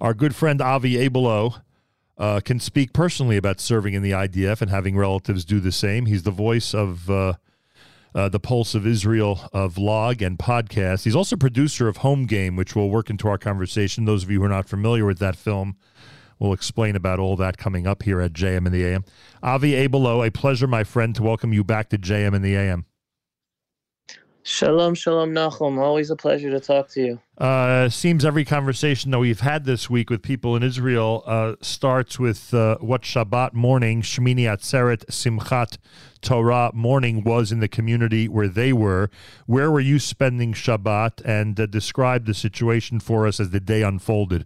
Our good friend Avi Abelow uh, can speak personally about serving in the IDF and having relatives do the same. He's the voice of uh, uh, the Pulse of Israel uh, vlog and podcast. He's also producer of Home Game, which will work into our conversation. Those of you who are not familiar with that film We'll explain about all that coming up here at JM in the AM. Avi Abelow, a pleasure, my friend, to welcome you back to JM in the AM. Shalom, shalom, Nachum. Always a pleasure to talk to you. Uh, seems every conversation that we've had this week with people in Israel uh, starts with uh, what Shabbat morning, Shmini Atzeret Simchat Torah morning was in the community where they were. Where were you spending Shabbat? And uh, describe the situation for us as the day unfolded.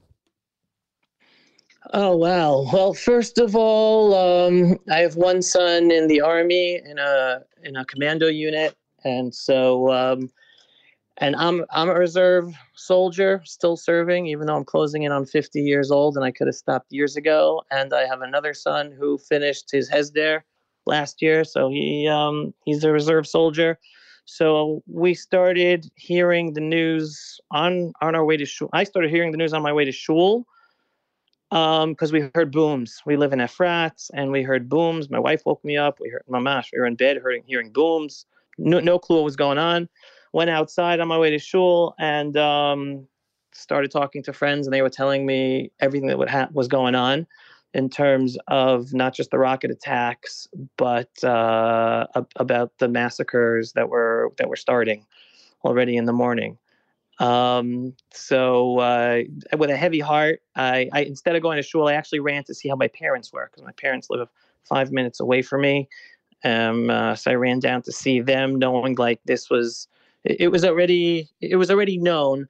Oh wow! Well, first of all, um, I have one son in the army in a in a commando unit, and so um, and I'm I'm a reserve soldier, still serving, even though I'm closing in on 50 years old, and I could have stopped years ago. And I have another son who finished his Hesder last year, so he um, he's a reserve soldier. So we started hearing the news on on our way to shul. I started hearing the news on my way to shul because um, we heard booms. We live in Efrat, and we heard booms. My wife woke me up. We heard mamash. We were in bed, hearing hearing booms. No, no clue what was going on. Went outside on my way to shul and um, started talking to friends, and they were telling me everything that ha- was going on in terms of not just the rocket attacks, but uh, about the massacres that were that were starting already in the morning. Um, so uh, with a heavy heart, I, I, instead of going to shul, I actually ran to see how my parents were because my parents live five minutes away from me. Um, uh, so I ran down to see them, knowing like this was it, was already it was already known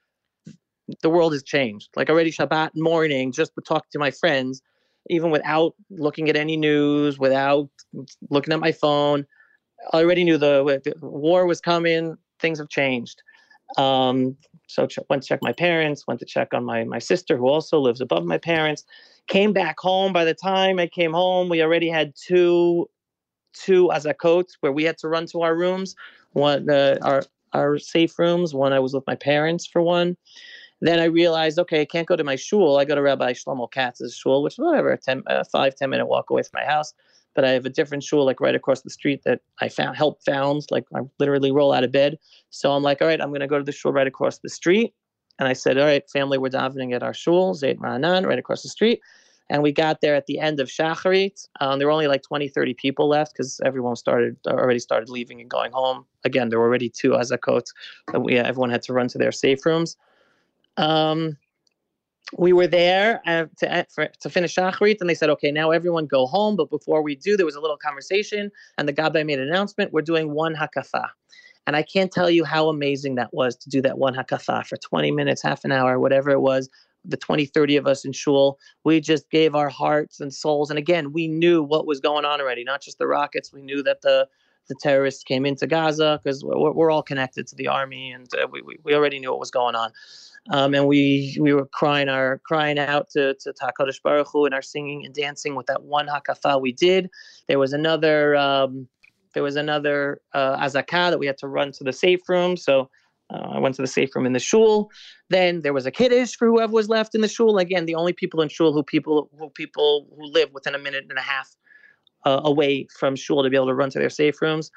the world has changed. Like already Shabbat morning, just to talk to my friends, even without looking at any news, without looking at my phone, I already knew the, the war was coming. Things have changed. Um, so ch- went to check my parents, went to check on my my sister who also lives above my parents. Came back home. By the time I came home, we already had two two azakot where we had to run to our rooms. One uh, our our safe rooms. One I was with my parents for one. Then I realized, okay, I can't go to my shul. I go to Rabbi Shlomo Katz's shul, which is whatever, a 10, uh, five, 10 minute walk away from my house but I have a different shul like right across the street that I found help found. Like I literally roll out of bed. So I'm like, all right, I'm gonna go to the shul right across the street. And I said, all right, family, we're davening at our shul, Zayt Ra'anan, right across the street. And we got there at the end of Shacharit. Um, there were only like 20, 30 people left because everyone started already started leaving and going home. Again, there were already two azakot that we everyone had to run to their safe rooms. Um, we were there uh, to uh, for, to finish Shacharit, and they said, "Okay, now everyone go home." But before we do, there was a little conversation, and the Gabbai made an announcement: we're doing one hakafa, and I can't tell you how amazing that was to do that one hakafa for 20 minutes, half an hour, whatever it was. The 20, 30 of us in shul, we just gave our hearts and souls, and again, we knew what was going on already. Not just the rockets, we knew that the the terrorists came into Gaza because we're, we're, all connected to the army, and uh, we, we already knew what was going on um, and we we were crying our crying out to to Hakadosh Baruch Hu and our singing and dancing with that one hakafa we did. There was another um, there was another uh, azakah that we had to run to the safe room. So uh, I went to the safe room in the shul. Then there was a kiddush for whoever was left in the shul. Again, the only people in shul who people who people who live within a minute and a half uh, away from shul to be able to run to their safe rooms.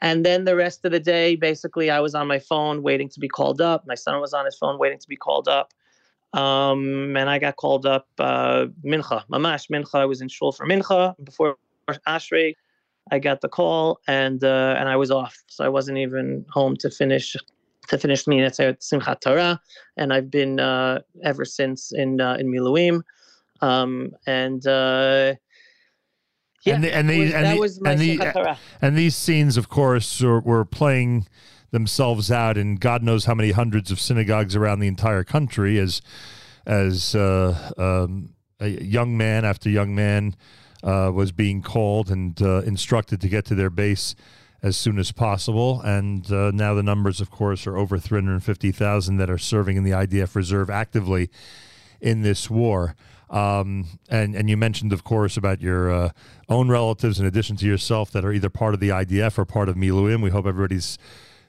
And then the rest of the day, basically, I was on my phone waiting to be called up. My son was on his phone waiting to be called up. Um, and I got called up uh, Mincha, Mamash Mincha. I was in shul for Mincha before Ashrei. I got the call and uh, and I was off, so I wasn't even home to finish to finish minutes at Simchat Torah, and I've been uh, ever since in uh, in Miluim, um, and uh, yeah, and, the, and, the, was, and, the, and, the, and these scenes, of course, were, were playing themselves out in God knows how many hundreds of synagogues around the entire country as as uh, um, a young man after young man uh, was being called and uh, instructed to get to their base as soon as possible. And uh, now the numbers, of course, are over 350,000 that are serving in the IDF reserve actively in this war. Um, and and you mentioned, of course, about your uh, own relatives in addition to yourself that are either part of the IDF or part of Miluim. We hope everybody's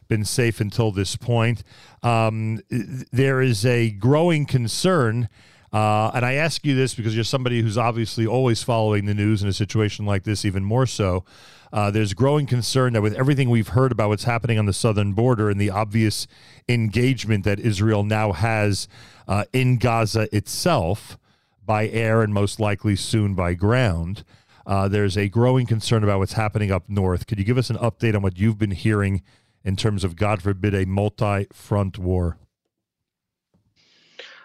been safe until this point. Um, there is a growing concern Uh, and I ask you this because you're somebody who's obviously always following the news in a situation like this, even more so. Uh, there's growing concern that with everything we've heard about what's happening on the southern border and the obvious engagement that Israel now has uh, in Gaza itself by air and most likely soon by ground, uh, there's a growing concern about what's happening up north. Could you give us an update on what you've been hearing in terms of, God forbid, a multi front war?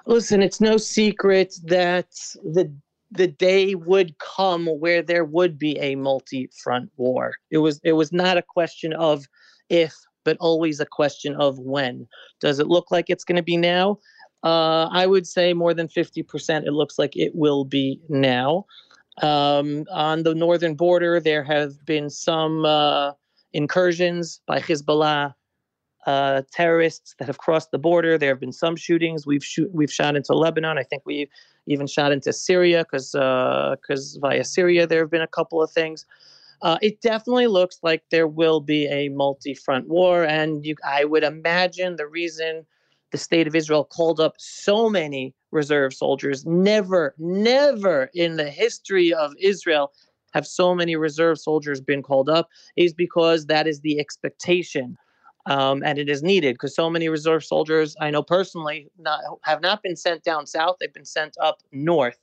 Listen, it's no secret that the the day would come where there would be a multi-front war. It was it was not a question of if, but always a question of when. Does it look like it's going to be now? Uh, I would say more than 50%. It looks like it will be now. Um, on the northern border, there have been some uh, incursions by Hezbollah uh, terrorists that have crossed the border. There have been some shootings. We've shoot, we've shot into Lebanon. I think we even shot into Syria because because uh, via Syria there have been a couple of things. Uh, it definitely looks like there will be a multi-front war, and you, I would imagine the reason the state of Israel called up so many reserve soldiers. Never, never in the history of Israel have so many reserve soldiers been called up is because that is the expectation um, and it is needed because so many reserve soldiers I know personally not, have not been sent down south; they've been sent up north.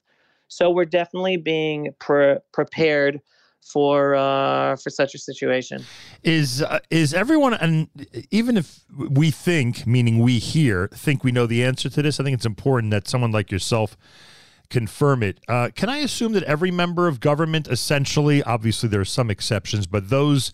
So we're definitely being pre- prepared for uh, for such a situation. Is uh, is everyone and even if we think, meaning we here, think we know the answer to this, I think it's important that someone like yourself confirm it. Uh, can I assume that every member of government, essentially, obviously there are some exceptions, but those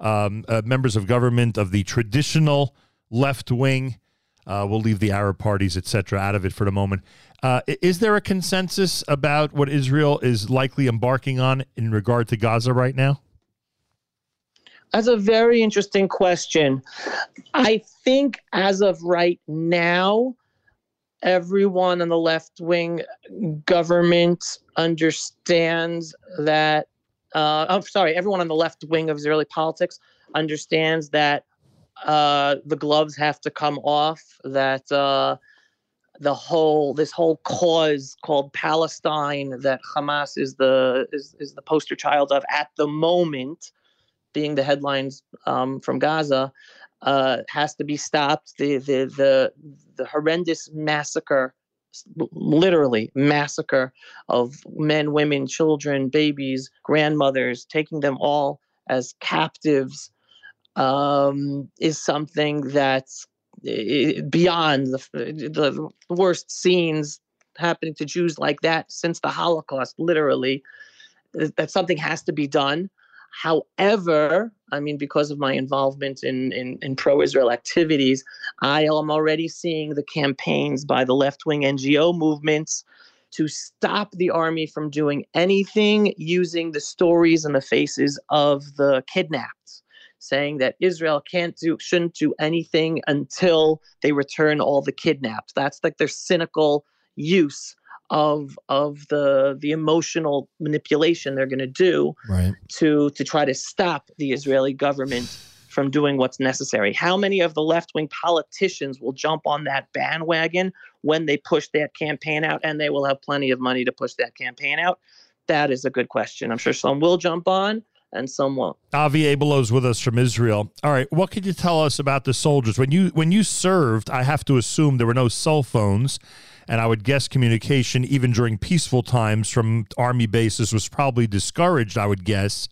um, uh, members of government of the traditional left wing. Uh, we'll leave the Arab parties, etc., out of it for the moment. Uh, is there a consensus about what Israel is likely embarking on in regard to Gaza right now? That's a very interesting question. I think as of right now, everyone in the left wing government understands that uh, I'm sorry, everyone on the left wing of Israeli politics understands that uh, the gloves have to come off, that uh, the whole this whole cause called Palestine that Hamas is the is, is the poster child of at the moment, being the headlines um, from Gaza, uh, has to be stopped. The the the the horrendous massacre literally massacre of men, women, children, babies, grandmothers, taking them all as captives um, is something that's beyond the, the worst scenes happening to Jews like that since the Holocaust, literally. That something has to be done. However, I mean, because of my involvement in, in, in pro Israel activities, I am already seeing the campaigns by the left wing NGO movements to stop the army from doing anything using the stories and the faces of the kidnapped, saying that Israel can't do, shouldn't do anything until they return all the kidnapped. That's like their cynical use of of the the emotional manipulation they're going to do right. to to try to stop the Israeli government from doing what's necessary. How many of the left wing politicians will jump on that bandwagon when they push that campaign out, and they will have plenty of money to push that campaign out? That is a good question. I'm sure some will jump on and some won't. Avi Abelow's with us from Israel. All right, what could you tell us about the soldiers when you when you served? I have to assume there were no cell phones and I would guess communication, even during peaceful times from army bases, was probably discouraged, I would guess.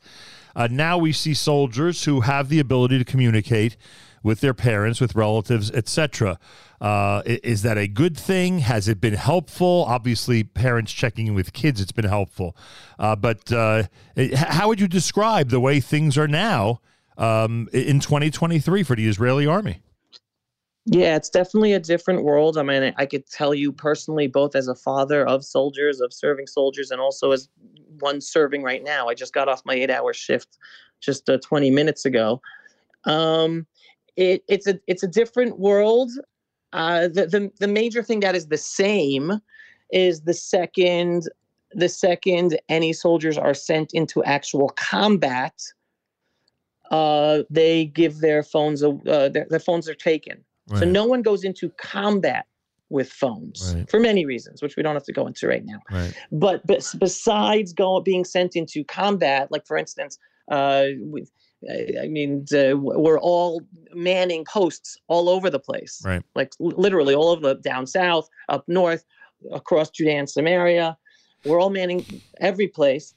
Uh, now we see soldiers who have the ability to communicate with their parents, with relatives, etc. Uh, is that a good thing? Has it been helpful? Obviously, parents checking in with kids, it's been helpful. Uh, but uh, how would you describe the way things are now um, in 2023 for the Israeli army? Yeah, it's definitely a different world. I mean, I could tell you personally, both as a father of soldiers, of serving soldiers, and also as one serving right now. I just got off my eight-hour shift just uh, 20 minutes ago. Um, it, it's a it's a different world. Uh, the, the the major thing that is the same is the second the second any soldiers are sent into actual combat, uh, they give their phones uh, their, their phones are taken. Right. So no one goes into combat with phones Right. for many reasons, which we don't have to go into right now. Right. But but besides going being sent into combat, like for instance, uh, with, I I mean, uh, we're all manning posts all over the place, Right. like literally all over the down south, up north, across Judea and Samaria. We're all manning every place,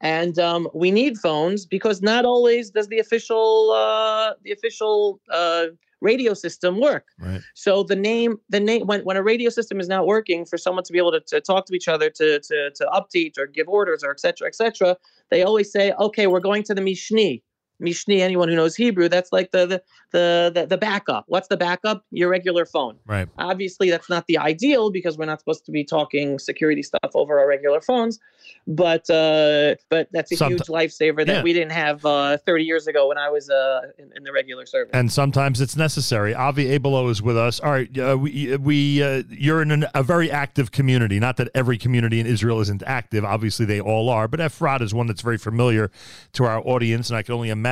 and um, we need phones because not always does the official uh, the official uh, radio system work. Right. So the name, the name, when, when a radio system is not working for someone to be able to, to talk to each other, to, to, to update or give orders or etc cetera, et cetera, they always say, okay, we're going to the Mishni. Mishni, anyone who knows Hebrew, that's like the, the, the, the, the backup. What's the backup? Your regular phone. Right. Obviously, that's not the ideal because we're not supposed to be talking security stuff over our regular phones. But uh, but that's a Somet- huge lifesaver that Yeah. we didn't have uh, 30 years ago when I was uh, in, in the regular service. and sometimes it's necessary. Avi Abelow is with us. All right, uh, we we uh, you're in an, a very active community. Not that every community in Israel isn't active. Obviously, they all are. But Efrat is one that's very familiar to our audience, and I can only imagine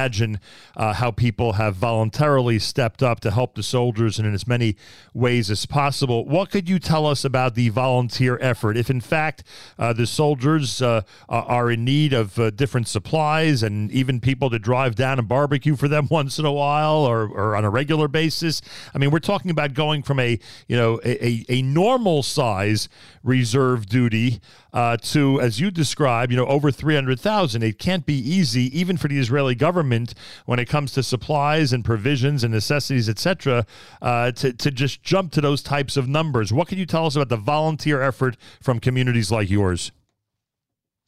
uh, how people have voluntarily stepped up to help the soldiers in as many ways as possible. What could you tell us about the volunteer effort? If in fact uh, the soldiers uh, are are in need of uh, different supplies and even people to drive down and barbecue for them once in a while or, or on a regular basis. I mean, we're talking about going from a you know a, a, a normal size reserve duty uh, to, as you describe, you know, over three hundred thousand. It can't be easy, even for the Israeli government, when it comes to supplies and provisions and necessities, etc., uh, to to just jump to those types of numbers. What can you tell us about the volunteer effort from communities like yours?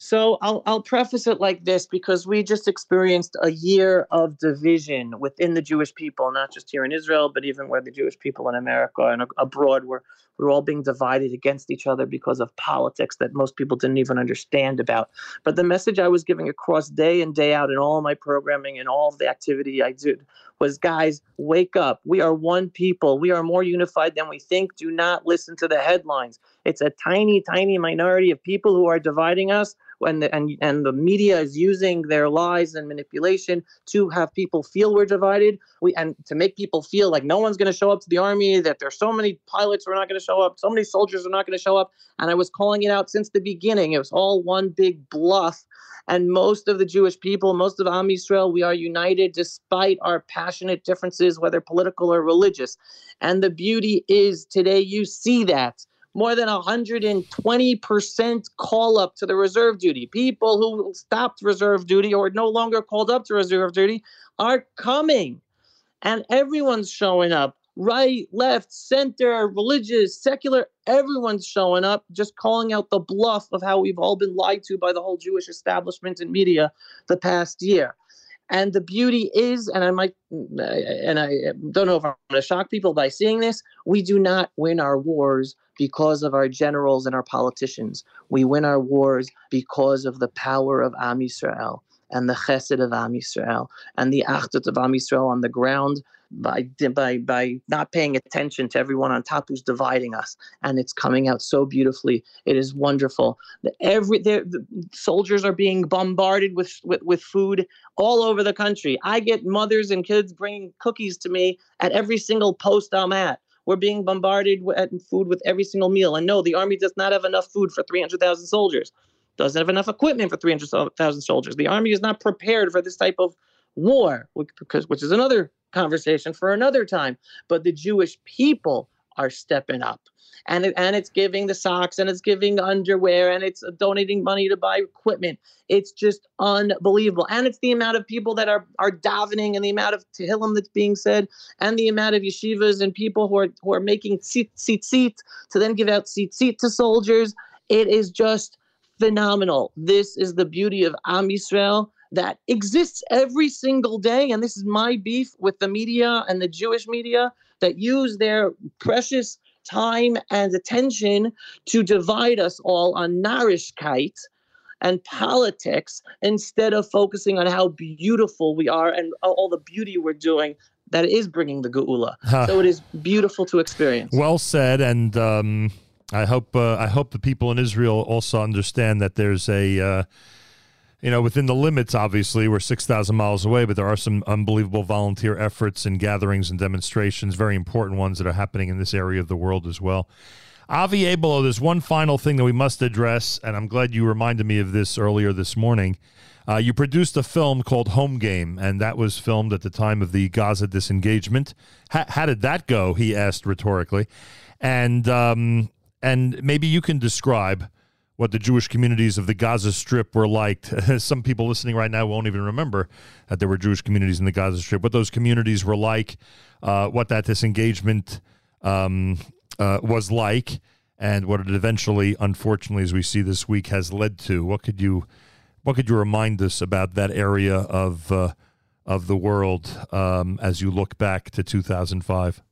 So I'll I'll preface it like this because we just experienced a year of division within the Jewish people, not just here in Israel, but even where the Jewish people in America and abroad were we're all being divided against each other because of politics that most people didn't even understand about. But the message I was giving across day in day out in all my programming and all of the activity I did was guys, wake up. We are one people. We are more unified than we think. Do not listen to the headlines. It's a tiny, tiny minority of people who are dividing us and the, and and the media is using their lies and manipulation to have people feel we're divided. We and to make people feel like no one's going to show up to the army, that there's so many pilots who are not going to show up, so many soldiers are not going to show up. And I was calling it out since the beginning. It was all one big bluff. And most of the Jewish people, most of Am Yisrael, we are united despite our passionate differences, whether political or religious. And the beauty is today you see that more than 120% call up to the reserve duty. People who stopped reserve duty or no longer called up to reserve duty are coming. And everyone's showing up right, left, center, religious, secular, everyone's showing up, just calling out the bluff of how we've all been lied to by the whole Jewish establishment and media the past year. And the beauty is, and I might, and I don't know if I'm going to shock people by seeing this, we do not win our wars because of our generals and our politicians. We win our wars because of the power of Am Yisrael and the chesed of Am Yisrael and the achdut of Am Yisrael on the ground by, by, by not paying attention to everyone on top who's dividing us. And it's coming out so beautifully. It is wonderful. The, every, the, the soldiers are being bombarded with, with, with food all over the country. I get mothers and kids bringing cookies to me at every single post I'm at. We're being bombarded with food with every single meal. And no, the army does not have enough food for 300,000 soldiers. Doesn't have enough equipment for 300,000 soldiers. The army is not prepared for this type of war, which is another conversation for another time. But the Jewish people are stepping up. And, and it's giving the socks and it's giving underwear and it's donating money to buy equipment. It's just unbelievable. And it's the amount of people that are, are davening and the amount of tehillim that's being said and the amount of yeshivas and people who are, who are making seat to then give out seat to soldiers. It is just phenomenal. This is the beauty of Am Yisrael that exists every single day. And this is my beef with the media and the Jewish media that use their precious time and attention to divide us all on narishkeit and politics instead of focusing on how beautiful we are and all the beauty we're doing that is bringing the geula. Huh. So it is beautiful to experience. Well said, and um, I hope uh, I hope the people in Israel also understand that there's a uh, you know, within the limits, obviously, we're 6,000 miles away, but there are some unbelievable volunteer efforts and gatherings and demonstrations, very important ones that are happening in this area of the world as well. Avi Abelow, there's one final thing that we must address, and I'm glad you reminded me of this earlier this morning. Uh, you produced a film called Home Game, and that was filmed at the time of the Gaza disengagement. H- how did that go? He asked rhetorically, and um, and maybe you can describe what the Jewish communities of the Gaza Strip were like. Some people listening right now won't even remember that there were Jewish communities in the Gaza Strip. What those communities were like, uh, what that disengagement um, uh, was like, and what it eventually, unfortunately, as we see this week, has led to. What could you, what could you remind us about that area of uh, of the world um, as you look back to 2005?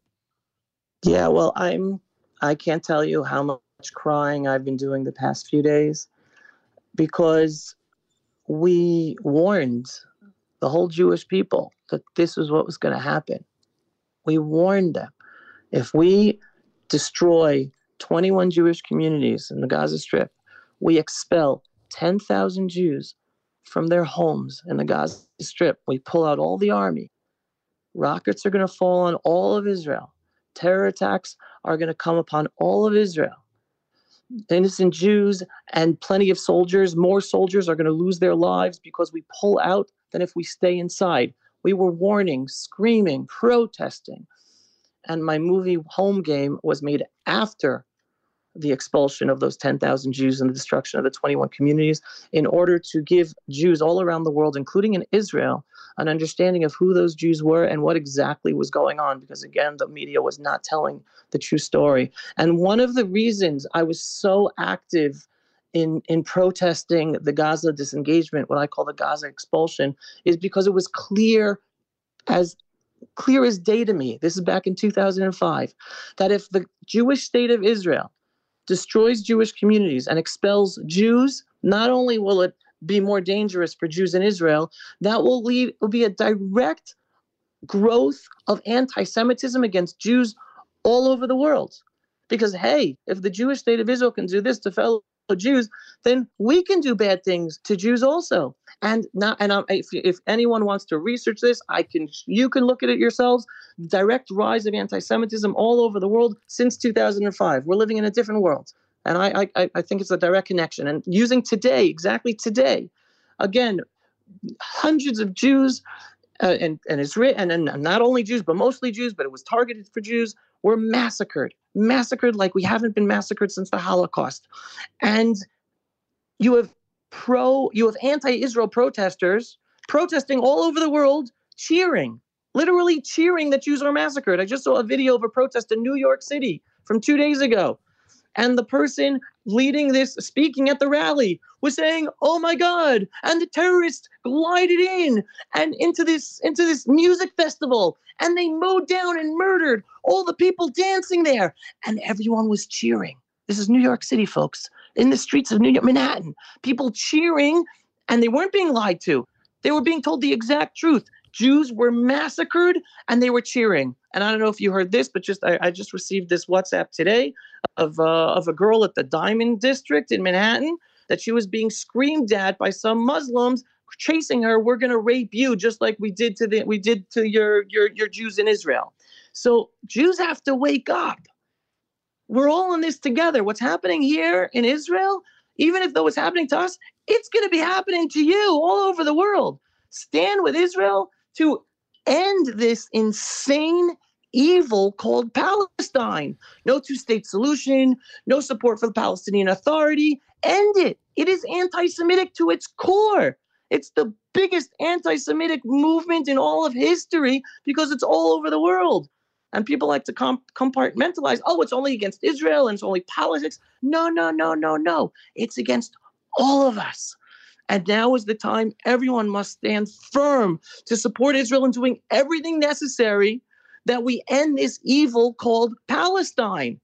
Yeah, well, I'm I can't tell you how much crying I've been doing the past few days because we warned the whole Jewish people that this was what was going to happen. We warned them if we destroy 21 Jewish communities in the Gaza Strip, we expel 10,000 Jews from their homes in the Gaza Strip. We pull out all the army. Rockets are going to fall on all of Israel. Terror attacks are going to come upon all of Israel. Innocent Jews and plenty of soldiers, more soldiers are going to lose their lives because we pull out than if we stay inside. We were warning, screaming, protesting. And my movie Home Game was made after the expulsion of those 10,000 Jews and the destruction of the 21 communities in order to give Jews all around the world, including in Israel, an understanding of who those Jews were and what exactly was going on. Because again, the media was not telling the true story. And one of the reasons I was so active in in protesting the Gaza disengagement, what I call the Gaza expulsion, is because it was clear as clear as day to me. This is back in 2005 that if the Jewish state of Israel destroys Jewish communities and expels Jews, not only will it be more dangerous for Jews in Israel, that will lead will be a direct growth of anti-Semitism against Jews all over the world. Because hey, if the Jewish state of Israel can do this to fellow Jews, then we can do bad things to Jews also. And not and um, if, if anyone wants to research this, I can you can look at it yourselves. Direct rise of anti-Semitism all over the world since 2005. We're living in a different world, and I I, I think it's a direct connection. And using today, exactly today, again, hundreds of Jews uh, and and Israel and, and not only Jews, but mostly Jews, but it was targeted for Jews were massacred, massacred like we haven't been massacred since the Holocaust. And you have pro, you have anti-Israel protesters protesting all over the world, cheering, literally cheering that Jews are massacred. I just saw a video of a protest in New York City from two days ago. And the person leading this, speaking at the rally, was saying, "Oh my God!" And the terrorists glided in and into this into this music festival, and they mowed down and murdered all the people dancing there, and everyone was cheering. This is New York City, folks, in the streets of New York, Manhattan. People cheering, and they weren't being lied to. They were being told the exact truth. Jews were massacred, and they were cheering. And I don't know if you heard this, but just I, I just received this WhatsApp today of uh, of a girl at the Diamond District in Manhattan that she was being screamed at by some Muslims chasing her. We're going to rape you, just like we did to the we did to your your your Jews in Israel. So Jews have to wake up. We're all in this together. What's happening here in Israel, even if though it's happening to us, it's going to be happening to you all over the world. Stand with Israel to end this insane evil called Palestine. No two state solution, no support for the Palestinian Authority. End it. It is anti Semitic to its core. It's the biggest anti Semitic movement in all of history because it's all over the world. And people like to comp- compartmentalize oh, it's only against Israel and it's only politics. No, no, no, no, no. It's against all of us. And now is the time everyone must stand firm to support Israel in doing everything necessary that we end this evil called Palestine.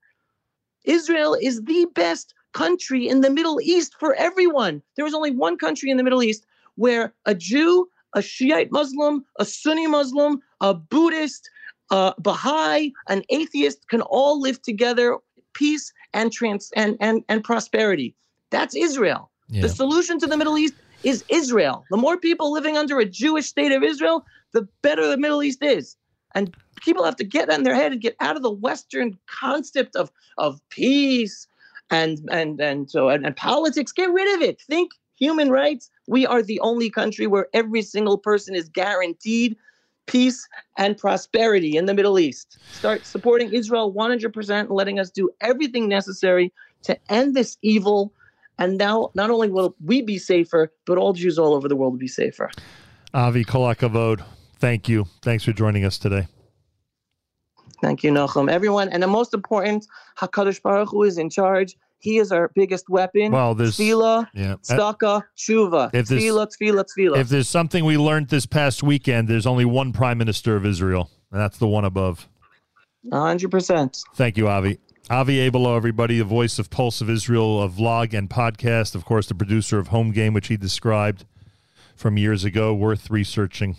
Israel is the best country in the Middle East for everyone. There is only one country in the Middle East where a Jew, a Shiite Muslim, a Sunni Muslim, a Buddhist, a Baha'i, an atheist can all live together, peace and trans and and, and prosperity. That's Israel. Yeah. The solution to the Middle East is Israel. The more people living under a Jewish state of Israel, the better the Middle East is. And people have to get that in their head and get out of the Western concept of of peace and and and so and, and politics. Get rid of it. Think human rights. We are the only country where every single person is guaranteed peace and prosperity in the Middle East. Start supporting Israel 100% and letting us do everything necessary to end this evil. And now, not only will we be safer, but all Jews all over the world will be safer. Avi Kolakavod, thank you. Thanks for joining us today. Thank you, Nachum. Everyone, and the most important, Hakadosh Baruch Hu is in charge. He is our biggest weapon. Well, there's Tefillah, yeah. tzedakah, tshuva. If tefillah, tefillah. If there's something we learned this past weekend, there's only one prime minister of Israel, and that's the one above. 100%. Thank you, Avi. Avi Abelow, everybody, the voice of Pulse of Israel, a vlog and podcast. Of course, the producer of Home Game, which he described from years ago, worth researching.